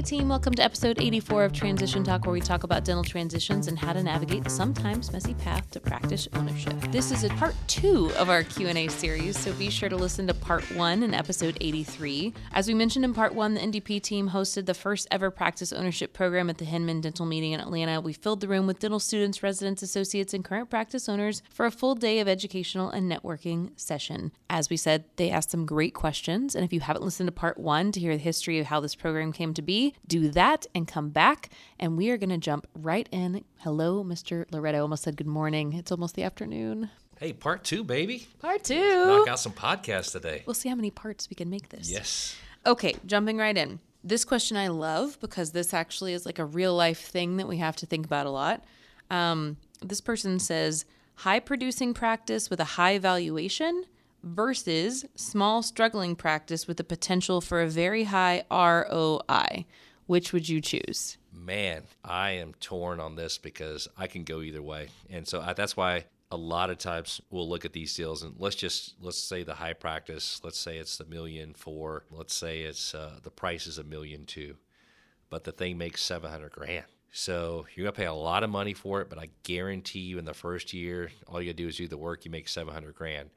Hey team, welcome to episode 84 of Transition Talk, where we talk about dental transitions and how to navigate the sometimes messy path to practice ownership. This is a part two of our Q&A series, so be sure to listen to part one in episode 83. As we mentioned in part one, the NDP team hosted the first ever practice ownership program at the Hinman Dental Meeting in Atlanta. We filled the room with dental students, residents, associates, and current practice owners for a full day of educational and networking session. As we said, they asked some great questions, and if you haven't listened to part one to hear the history of how this program came to be, do that and come back. And we are going to jump right in. Hello, Mr. Loretto. I almost said good morning. It's almost the afternoon. Hey, part two, baby. Part two. Knock out some podcasts today. We'll see how many parts we can make this. Yes. Okay, jumping right in. This question I love because this actually is like a real life thing that we have to think about a lot. Um, this person says high producing practice with a high valuation versus small struggling practice with the potential for a very high ROI. Which would you choose? Man, I am torn on this because I can go either way. And so I, that's why a lot of times we'll look at these deals and let's just let's say the high practice, let's say it's a million four, let's say it's uh, the price is a million two, but the thing makes 700 grand. So you're gonna pay a lot of money for it, but I guarantee you in the first year, all you gotta do is do the work, you make 700 grand.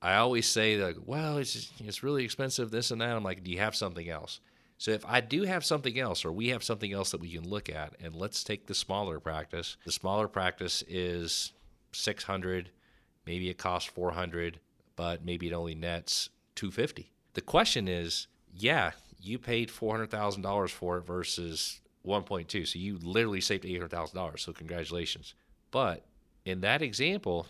I always say like, well, it's just, it's really expensive, this and that. I'm like, do you have something else? So if I do have something else, or we have something else that we can look at, and let's take the smaller practice. The smaller practice is 600, maybe it costs 400, but maybe it only nets 250. The question is, yeah, you paid $400,000 for it versus 1.2, so you literally saved $800,000. So congratulations. But in that example,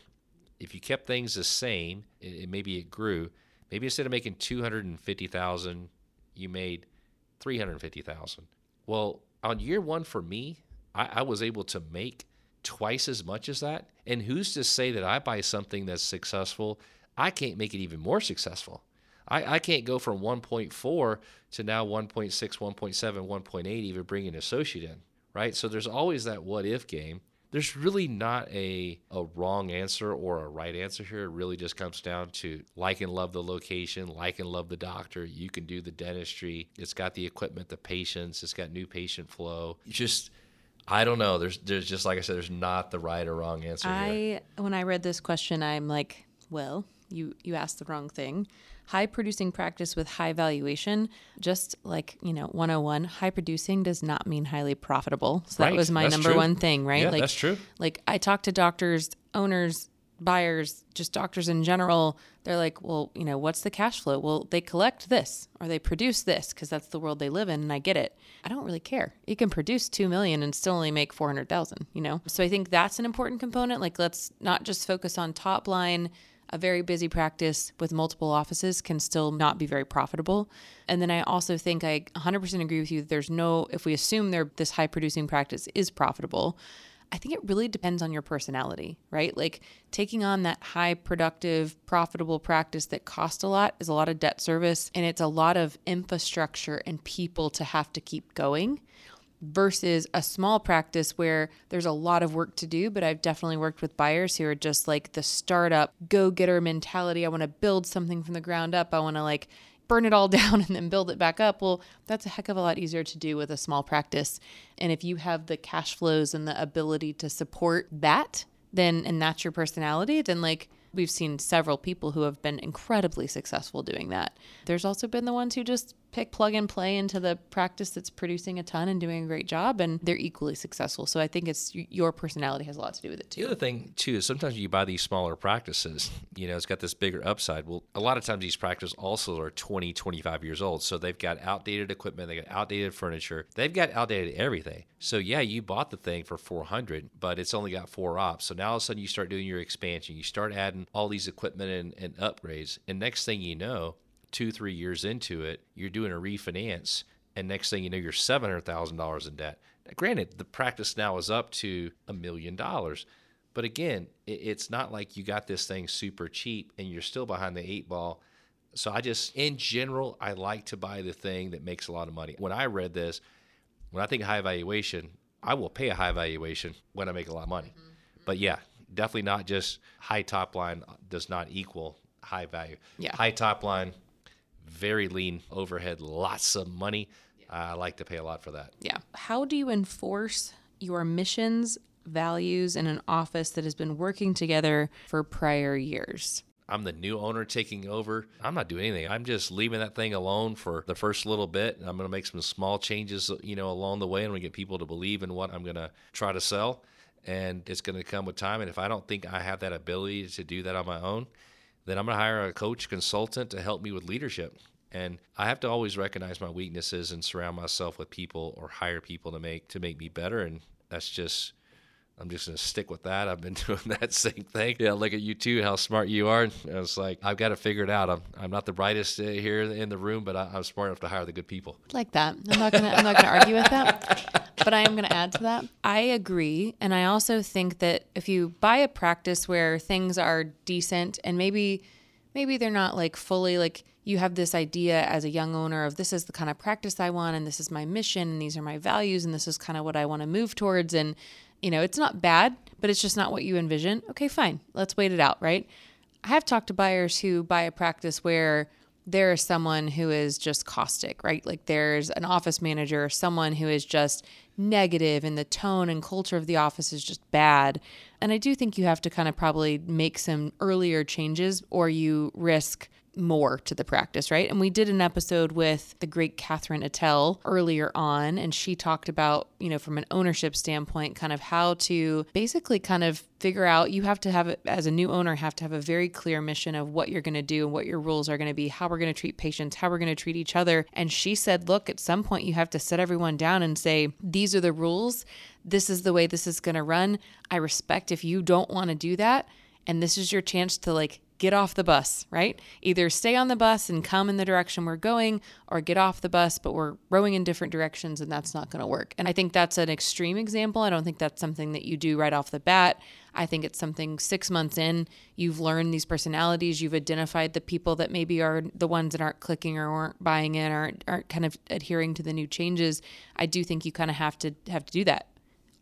if you kept things the same, it, maybe it grew. Maybe instead of making 250,000, you made 350,000. Well, on year one for me, I, I was able to make twice as much as that. And who's to say that I buy something that's successful, I can't make it even more successful. I, I can't go from 1.4 to now 1.6, 1.7, 1.8, even bring an associate in, right? So there's always that what if game there's really not a, a wrong answer or a right answer here. It really just comes down to like and love the location, like and love the doctor. You can do the dentistry. It's got the equipment, the patients, it's got new patient flow. just I don't know. There's there's just like I said, there's not the right or wrong answer I here. when I read this question, I'm like, well, you you asked the wrong thing high producing practice with high valuation, just like, you know, 101, high producing does not mean highly profitable. So right. that was my that's number true. one thing, right? Yeah, like that's true. Like I talk to doctors, owners, buyers, just doctors in general, they're like, well, you know, what's the cash flow? Well, they collect this or they produce this because that's the world they live in, and I get it. I don't really care. You can produce two million and still only make four hundred thousand. You know, so I think that's an important component. Like, let's not just focus on top line a very busy practice with multiple offices can still not be very profitable. And then I also think I 100% agree with you. There's no, if we assume there this high producing practice is profitable, I think it really depends on your personality, right? Like taking on that high productive, profitable practice that costs a lot is a lot of debt service and it's a lot of infrastructure and people to have to keep going versus a small practice where there's a lot of work to do. But I've definitely worked with buyers who are just like the startup go getter mentality. I want to build something from the ground up. I want to like burn it all down and then build it back up. Well, that's a heck of a lot easier to do with a small practice. And if you have the cash flows and the ability to support that, then and that's your personality, then like we've seen several people who have been incredibly successful doing that. There's also been the ones who just pick plug and play into the practice that's producing a ton and doing a great job and they're equally successful. So i think it's your personality has a lot to do with it too. the other thing too is sometimes you buy these smaller practices you know it's got this bigger upside. Well a lot of times these practices also are 20 25 years old. So they've got outdated equipment they got outdated furniture they've got outdated everything. So yeah you bought the thing for 400 but it's only got four ops. So now all of a sudden you start doing your expansion you start adding all these equipment and, and upgrades and next thing you know two, three years into it, you're doing a refinance, and next thing you know, you're seven hundred thousand dollars in debt. Now, granted, the practice now is up to a million dollars, but again, it's not like you got this thing super cheap and you're still behind the eight ball. So I just, in general, I like to buy the thing that makes a lot of money. When I read this, when I think high valuation, I will pay a high valuation when I make a lot of money. Mm-hmm. But yeah, definitely not just high top line does not equal high value. Yeah. High top line very lean overhead, lots of money. I like to pay a lot for that. Yeah. How do you enforce your missions, values in an office that has been working together for prior years? I'm the new owner taking over. I'm not doing anything. I'm just leaving that thing alone for the first little bit. I'm going to make some small changes, you know, along the way, and we get people to believe in what I'm going to try to sell. And it's going to come with time. And if I don't think I have that ability to do that on my own, then I'm going to hire a coach consultant to help me with leadership. And I have to always recognize my weaknesses and surround myself with people or hire people to make to make me better. And that's just I'm just gonna stick with that. I've been doing that same thing. Yeah, look at you too, how smart you are. I was like, I've got to figure it out. I'm I'm not the brightest uh, here in the room, but I, am smart enough to hire the good people. Like that. I'm not gonna I'm not gonna argue with that. But I am gonna add to that. I agree, and I also think that if you buy a practice where things are decent and maybe maybe they're not like fully like you have this idea as a young owner of this is the kind of practice I want and this is my mission and these are my values and this is kind of what I want to move towards and you know, it's not bad, but it's just not what you envision. Okay, fine. Let's wait it out, right? I have talked to buyers who buy a practice where there is someone who is just caustic, right? Like there's an office manager, someone who is just negative, and the tone and culture of the office is just bad. And I do think you have to kind of probably make some earlier changes or you risk more to the practice, right? And we did an episode with the great Katherine Eitel earlier on, and she talked about, you know, from an ownership standpoint, kind of how to basically kind of figure out you have to have as a new owner have to have a very clear mission of what you're going to do and what your rules are going to be how we're going to treat patients how we're going to treat each other. And she said look at some point you have to set everyone down and say these are the rules. This is the way this is going to run. I respect if you don't want to do that and this is your chance to like get off the bus, right? Either stay on the bus and come in the direction we're going, or get off the bus, but we're rowing in different directions and that's not going to work. And I think that's an extreme example. I don't think that's something that you do right off the bat. I think it's something six months in, you've learned these personalities, you've identified the people that maybe are the ones that aren't clicking or aren't buying in or aren't, aren't kind of adhering to the new changes. I do think you kind of have to have to do that.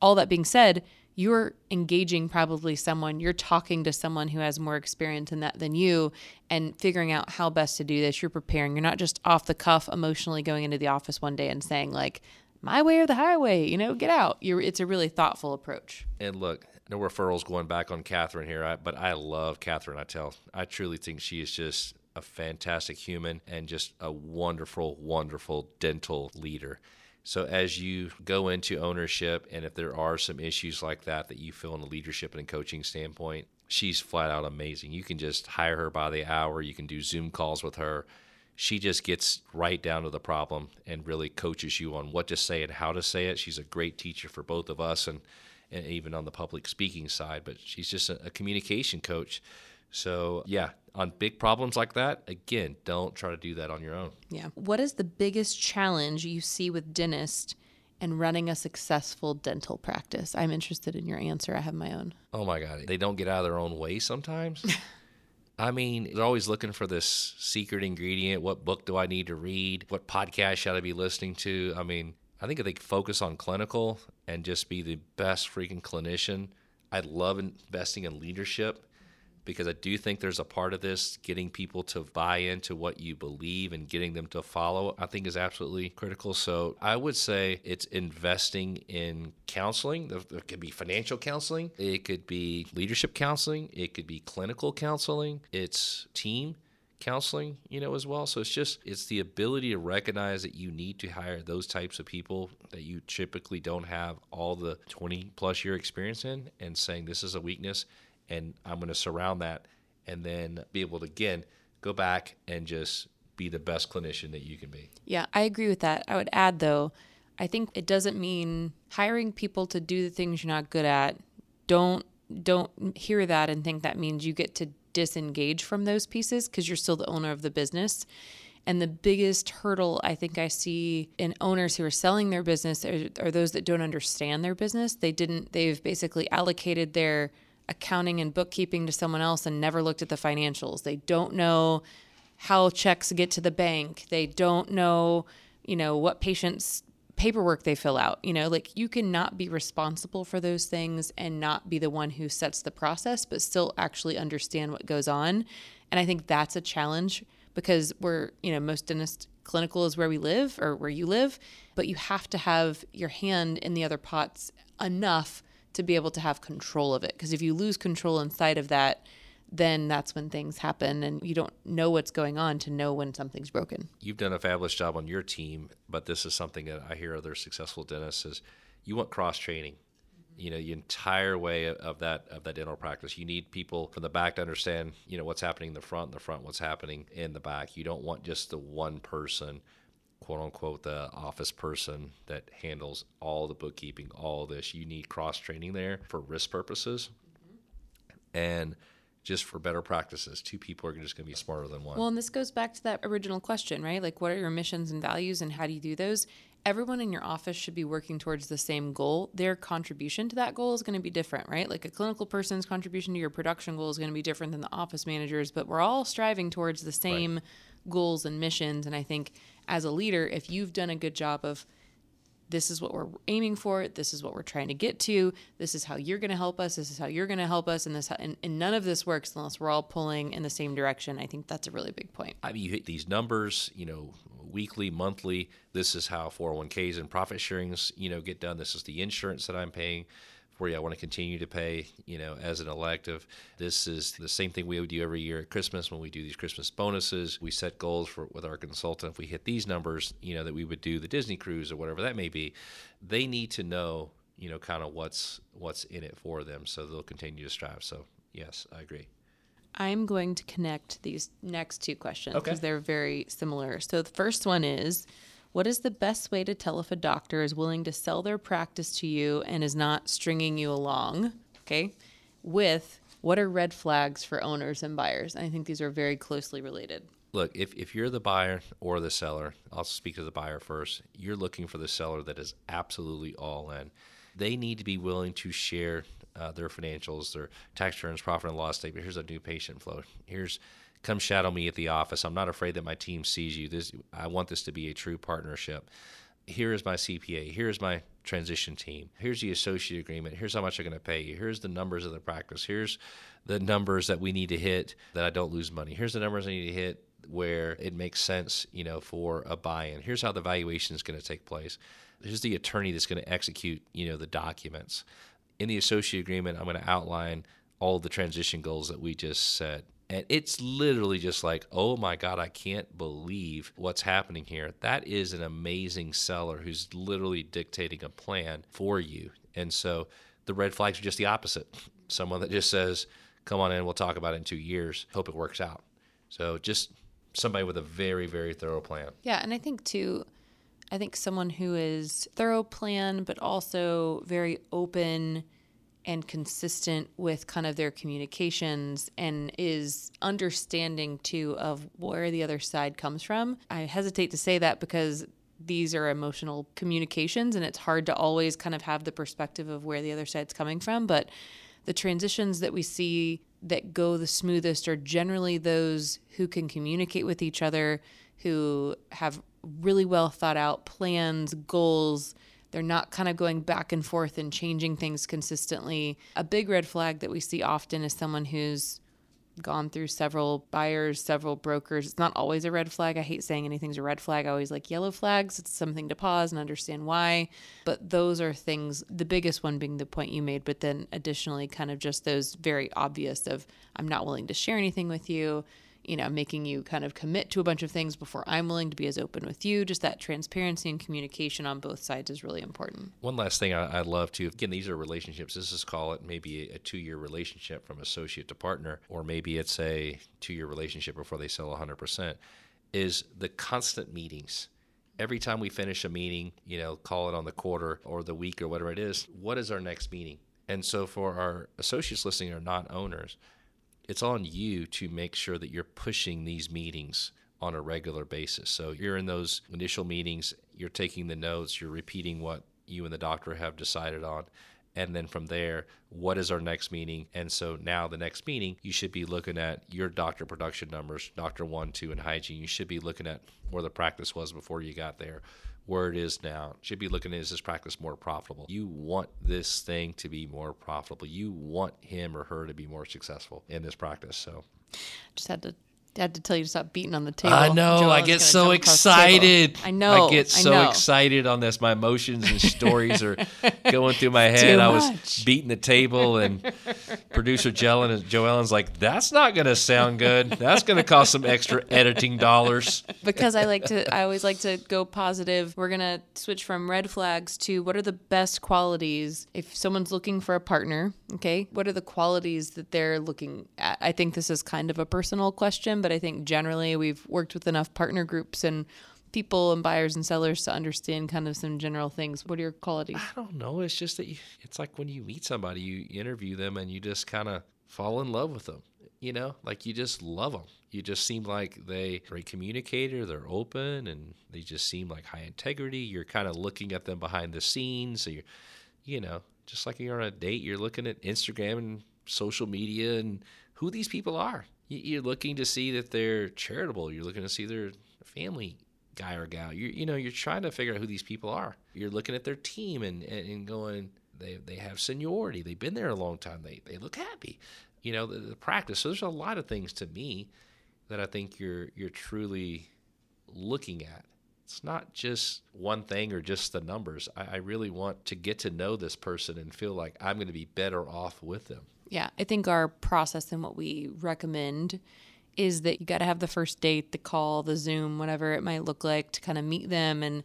All that being said, you're engaging probably someone, you're talking to someone who has more experience in that than you and figuring out how best to do this. You're preparing. You're not just off the cuff emotionally going into the office one day and saying, like, my way or the highway, you know, get out. You're, it's a really thoughtful approach. And look, no referrals going back on Catherine here, I, but I love Catherine. I tell, I truly think she is just a fantastic human and just a wonderful, wonderful dental leader. So as you go into ownership, and if there are some issues like that that you feel in the leadership and coaching standpoint, she's flat out amazing. You can just hire her by the hour. You can do Zoom calls with her. She just gets right down to the problem and really coaches you on what to say and how to say it. She's a great teacher for both of us and, and even on the public speaking side, but she's just a, a communication coach. So, yeah, on big problems like that, again, don't try to do that on your own. Yeah. What is the biggest challenge you see with dentists and running a successful dental practice? I'm interested in your answer. I have my own. Oh my God. They don't get out of their own way sometimes. I mean, they're always looking for this secret ingredient. What book do I need to read? What podcast should I be listening to? I mean, I think if they focus on clinical and just be the best freaking clinician, I love investing in leadership because I do think there's a part of this getting people to buy into what you believe and getting them to follow, I think is absolutely critical. So I would say it's investing in counseling. There could be financial counseling, it could be leadership counseling, it could be clinical counseling, it's team counseling you know as well. So it's just it's the ability to recognize that you need to hire those types of people that you typically don't have all the 20 plus year experience in and saying this is a weakness and I'm going to surround that and then be able to again go back and just be the best clinician that you can be. Yeah, I agree with that. I would add though, I think it doesn't mean hiring people to do the things you're not good at. Don't don't hear that and think that means you get to disengage from those pieces because you're still the owner of the business. And the biggest hurdle I think I see in owners who are selling their business are, are those that don't understand their business. They didn't, they've basically allocated their accounting and bookkeeping to someone else and never looked at the financials. They don't know how checks get to the bank. They don't know, you know, what patients paperwork they fill out. You know, like you cannot be responsible for those things and not be the one who sets the process, but still actually understand what goes on. And I think that's a challenge because we're, you know, most dentists clinical is where we live or where you live, but you have to have your hand in the other pots enough to be able to have control of it. Because if you lose control inside of that, then that's when things happen and you don't know what's going on to know when something's broken. You've done a fabulous job on your team, but this is something that I hear other successful dentists is you want cross training. You know, the entire way of that of that dental practice. You need people from the back to understand, you know, what's happening in the front, in the front, what's happening in the back. You don't want just the one person quote unquote the office person that handles all the bookkeeping, all this. You need cross training there for risk purposes. Mm-hmm. And just for better practices. Two people are just going to be smarter than one. Well, and this goes back to that original question, right? Like, what are your missions and values, and how do you do those? Everyone in your office should be working towards the same goal. Their contribution to that goal is going to be different, right? Like a clinical person's contribution to your production goal is going to be different than the office manager's, but we're all striving towards the same right. Goals and missions. And I think as a leader, if you've done a good job of this is what we're aiming for this is what we're trying to get to this is how you're going to help us this is how you're going to help us and this and, and, none of this works unless we're all pulling in the same direction. I think that's a really big point. I mean you hit these numbers you know weekly monthly. This is how 401ks and profit sharings you know get done. This is the insurance that i'm paying for you. I want to continue to pay, you know, as an elective. This is the same thing we would do every year at Christmas when we do these Christmas bonuses. We set goals for with our consultant. If we hit these numbers, you know, that we would do the Disney cruise or whatever that may be. They need to know, you know, kind of what's what's in it for them, so they'll continue to strive. So yes, I agree. I'm going to connect these next two questions because okay. they're very similar. So the first one is what is the best way to tell if a doctor is willing to sell their practice to you and is not stringing you along? Okay. With what are red flags for owners and buyers? I think these are very closely related. Look, if, if you're the buyer or the seller, I'll speak to the buyer first. You're looking for the seller that is absolutely all in. They need to be willing to share uh, their financials, their tax returns, profit and loss statement. Here's a new patient flow. Here's come shadow me at the office. I'm not afraid that my team sees you. This I want this to be a true partnership. Here is my CPA. Here's my transition team. Here's the associate agreement. Here's how much I'm going to pay you. Here's the numbers of the practice. Here's the numbers that we need to hit that I don't lose money. Here's the numbers I need to hit where it makes sense, you know, for a buy-in. Here's how the valuation is going to take place. Here's the attorney that's going to execute, you know, the documents. In the associate agreement, I'm going to outline all the transition goals that we just set and it's literally just like, oh my God, I can't believe what's happening here. That is an amazing seller who's literally dictating a plan for you. And so the red flags are just the opposite. Someone that just says, come on in, we'll talk about it in two years, hope it works out. So just somebody with a very, very thorough plan. Yeah. And I think too, I think someone who is thorough plan, but also very open and consistent with kind of their communications and is understanding too of where the other side comes from. I hesitate to say that because these are emotional communications and it's hard to always kind of have the perspective of where the other side's coming from, but the transitions that we see that go the smoothest are generally those who can communicate with each other, who have really well thought out plans, goals, they're not kind of going back and forth and changing things consistently. A big red flag that we see often is someone who's gone through several buyers, several brokers. It's not always a red flag. I hate saying anything's a red flag. I always like yellow flags. It's something to pause and understand why. But those are things, the biggest one being the point you made, but then additionally, kind of just those very obvious of, I'm not willing to share anything with you you know, making you kind of commit to a bunch of things before I'm willing to be as open with you. Just that transparency and communication on both sides is really important. One last thing I, would love to, again, these are relationships. This is call it maybe a, a two year relationship from associate to partner, or maybe it's a two year relationship before they sell 100%, is the constant meetings every time we finish a meeting, you know, call it on the quarter or the week or whatever it is, what is our next meeting? And so for our associates listening are not owners, it's on you to make sure that you're pushing these meetings on a regular basis. So you're in those initial meetings, you're taking the notes, you're repeating what you and the doctor have decided on. And then from there, what is our next meeting? And so now the next meeting, you should be looking at your doctor production numbers, doctor one, two, and hygiene. You should be looking at where the practice was before you got there where it is now. Should be looking at is this practice more profitable? You want this thing to be more profitable. You want him or her to be more successful in this practice. So just had to I had to tell you to stop beating on the table. I know. I get so jump across the table. excited. I know. I get so know. excited on this. My emotions and stories are going through my head. I was beating the table, and producer Jellen, Joellen's like, "That's not going to sound good. That's going to cost some extra editing dollars." because I like to I always like to go positive. We're going to switch from red flags to what are the best qualities if someone's looking for a partner, okay? What are the qualities that they're looking at? I think this is kind of a personal question, but I think generally we've worked with enough partner groups and people and buyers and sellers to understand kind of some general things. What are your qualities? I don't know. It's just that you, it's like when you meet somebody, you interview them, and you just kind of fall in love with them. You know, like you just love them. You just seem like they are a communicator. They're open, and they just seem like high integrity. You're kind of looking at them behind the scenes. So you're, you know, just like you're on a date, you're looking at Instagram and social media and who these people are. You- You're looking to see that they're charitable. You're looking to see their family guy or gal. You you know you're trying to figure out who these people are. You're looking at their team and and, and going they they have seniority. They've been there a long time. They they look happy. You know the, the practice. So there's a lot of things to me that I think you're you're truly looking at. It's not just one thing or just the numbers. I, I really want to get to know this person and feel like I'm going to be better off with them. Yeah, I think our process and what we recommend is that you got to have the first date, the call, the Zoom, whatever it might look like to kind of meet them and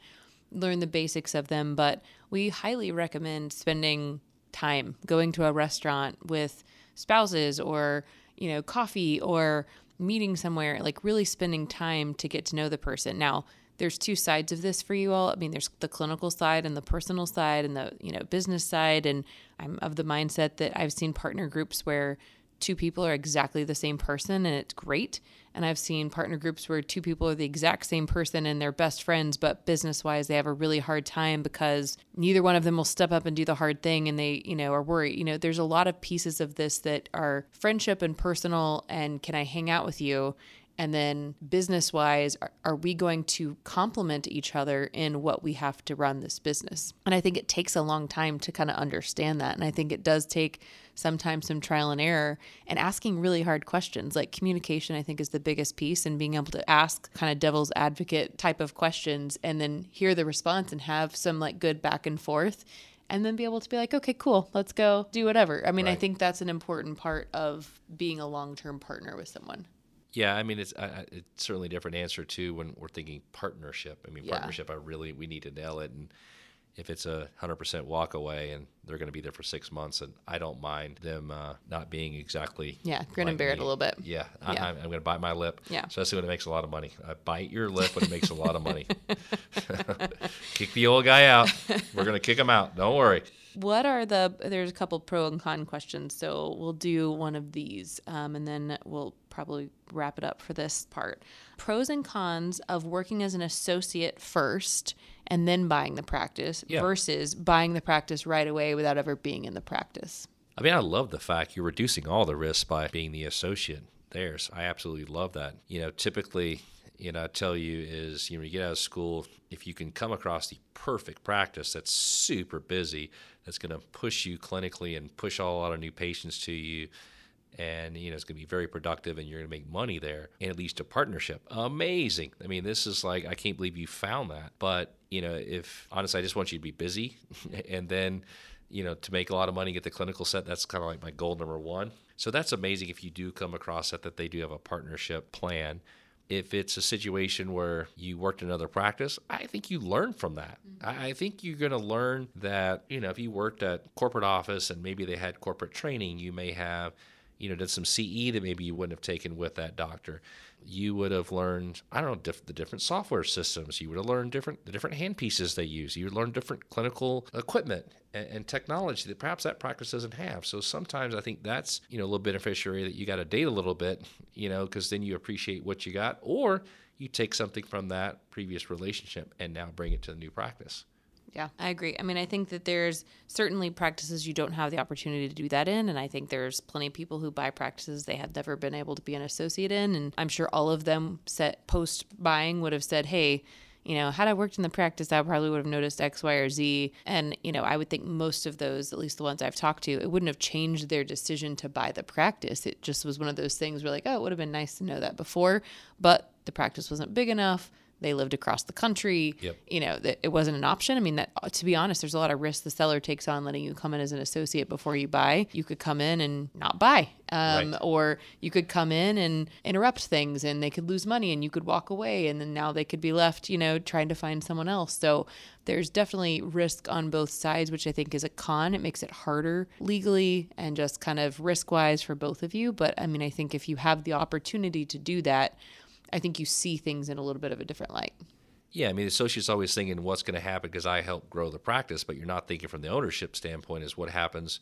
learn the basics of them. But we highly recommend spending time going to a restaurant with spouses or, you know, coffee or meeting somewhere, like really spending time to get to know the person. Now, there's two sides of this for you all. I mean, there's the clinical side and the personal side and the, you know, business side and I'm of the mindset that I've seen partner groups where two people are exactly the same person and it's great. And I've seen partner groups where two people are the exact same person and they're best friends, but business wise, they have a really hard time because neither one of them will step up and do the hard thing and they, you know, are worried. You know, there's a lot of pieces of this that are friendship and personal and can I hang out with you? And then business wise, are, are we going to complement each other in what we have to run this business? And I think it takes a long time to kind of understand that. And I think it does take sometimes some trial and error and asking really hard questions. Like communication, I think, is the biggest piece and being able to ask kind of devil's advocate type of questions and then hear the response and have some like good back and forth. And then be able to be like, okay, cool, let's go do whatever. I mean, I think that's an important part of being a long term partner with someone. Yeah, I mean it's I, I- it's certainly a different answer too when we're thinking partnership. I mean Yeah. partnership, I really we need to nail it, and if it's a hundred percent walk away and they're going to be there for six months, and I don't mind them uh, not being exactly Yeah, grin and like bear it a little bit. Yeah, I, Yeah. I'm, I'm going to bite my lip. Yeah. especially when it makes a lot of money. I bite your lip when it makes a lot of money. kick the old guy out. We're going to kick him out. Don't worry. What are the? There's a couple pro and con questions, so we'll do one of these, um, and then we'll probably wrap it up for this part. Pros and cons of working as an associate first and then buying the practice Yeah. versus buying the practice right away without ever being in the practice. I mean, I love the fact you're reducing all the risks by being the associate there. So I absolutely love that. You know, typically, you know, I tell you is, you know, you get out of school, if you can come across the perfect practice that's super busy, that's going to push you clinically and push all a lot of new patients to you. And you know it's going to be very productive, and you're going to make money there, and it leads to partnership. Amazing! I mean, this is like I can't believe you found that. But you know, if honestly, I just want you to be busy, and then you know, to make a lot of money, get the clinical set. That's kind of like my goal number one. So that's amazing if you do come across that, that they do have a partnership plan. If it's a situation where you worked in another practice, I think you learn from that. Mm-hmm. I I think you're going to learn that, you know, if you worked at corporate office and maybe they had corporate training, you may have, you know, did some CE that maybe you wouldn't have taken with that doctor. You would have learned, I don't know, diff- the different software systems. You would have learned different the different handpieces they use. You would learn different clinical equipment and, and technology that perhaps that practice doesn't have. So sometimes I think that's you know a little beneficiary that you got to date a little bit, you know, because then you appreciate what you got, or you take something from that previous relationship and now bring it to the new practice. Yeah, I agree. I mean, I think that there's certainly practices you don't have the opportunity to do that in. And I think there's plenty of people who buy practices they have never been able to be an associate in. And I'm sure all of them set post buying would have said, hey, you know, had I worked in the practice, I probably would have noticed X, Y, or Z. And, you know, I would think most of those, at least the ones I've talked to, it wouldn't have changed their decision to buy the practice. It just was one of those things where, like, oh, it would have been nice to know that before, but the practice wasn't big enough they lived across the country. Yep. You know, that it wasn't an option. I mean, that to be honest, there's a lot of risk the seller takes on letting you come in as an associate before you buy. You could come in and not buy, um, Right. or you could come in and interrupt things, and they could lose money, and you could walk away, and then now they could be left, you know, trying to find someone else. So there's definitely risk on both sides, which I think is a con. It makes it harder legally and just kind of risk wise for both of you. But I mean, I think if you have the opportunity to do that. I think you see things in a little bit of a different light. Yeah, I mean, the associate's always thinking what's going to happen because I help grow the practice, but you're not thinking from the ownership standpoint is what happens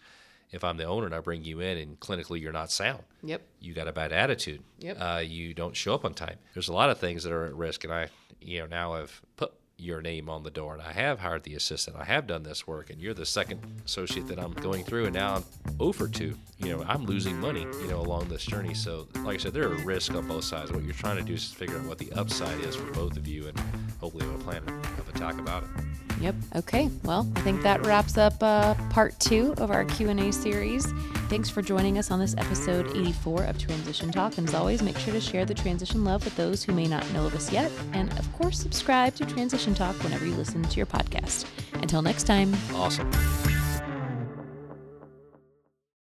if I'm the owner and I bring you in and clinically you're not sound. Yep. You got a bad attitude. Yep. Uh, you don't show up on time. There's a lot of things that are at risk, and I, you know, now I've put your name on the door, and I have hired the assistant. I have done this work, and you're the second associate that I'm going through, and now I'm over two. You know, I'm losing money, you know, along this journey. So, like I said, there are risks on both sides. What you're trying to do is figure out what the upside is for both of you, and hopefully have a plan of attack about it. Yep. Okay. Well, I think that wraps up uh, part two of our Q and A series. Thanks for joining us on this episode 84 of Transition Talk. And as always, make sure to share the transition love with those who may not know of us yet, and of course, subscribe to Transition Talk whenever you listen to your podcast. Until next time. Awesome.